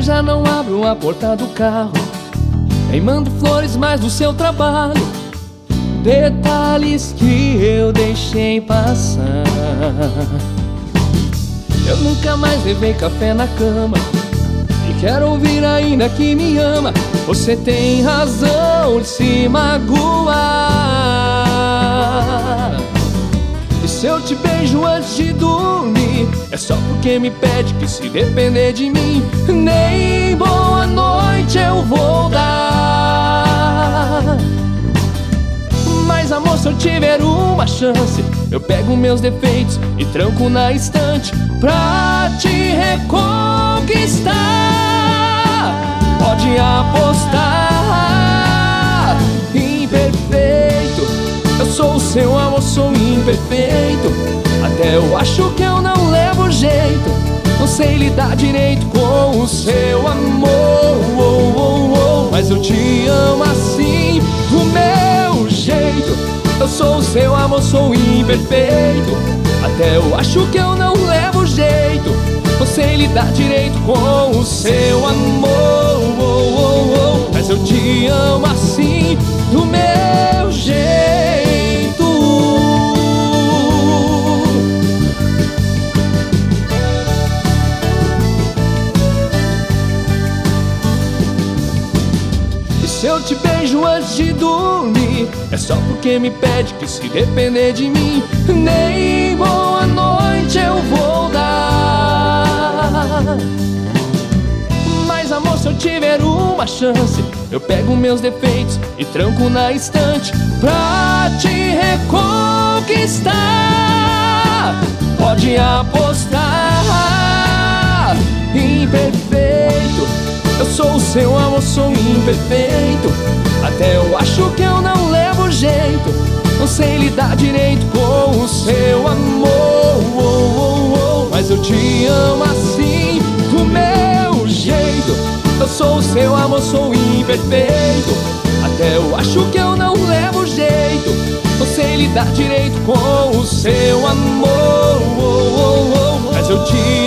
já não abro a porta do carro. Nem mando flores mais do seu trabalho. Detalhes que eu deixei passar. Eu nunca mais levei café na cama. E quero ouvir ainda que me ama. Você tem razão de se magoar. É só porque me pede que se depender de mim, nem boa noite eu vou dar. Mas amor, se eu tiver uma chance, eu pego meus defeitos e tranco na estante pra te reconquistar. Pode apostar, imperfeito. Eu sou o seu amor, sou imperfeito. Até eu acho que eu não levo jeito. Não sei lidar direito com o seu amor. Oh, oh, oh. Mas eu te amo assim, do meu jeito. Eu sou o seu amor, sou imperfeito. Até eu acho que eu não levo jeito. Não sei lidar direito com o seu amor. Mas eu te amo assim, se eu te beijo antes de dormir, é só porque me pede que se depender de mim, nem boa noite eu vou dar. Mas amor, se eu tiver uma chance, eu pego meus defeitos e tranco na estante pra te reconquistar. Pode apostar, sou o seu amor, sou imperfeito. Até eu acho que eu não levo jeito. Não sei lidar direito com o seu amor. Oh, oh, oh. Mas eu te amo assim, do meu jeito. Eu sou o seu amor, sou imperfeito. Até eu acho que eu não levo jeito. Não sei lidar direito com o seu amor. Mas eu te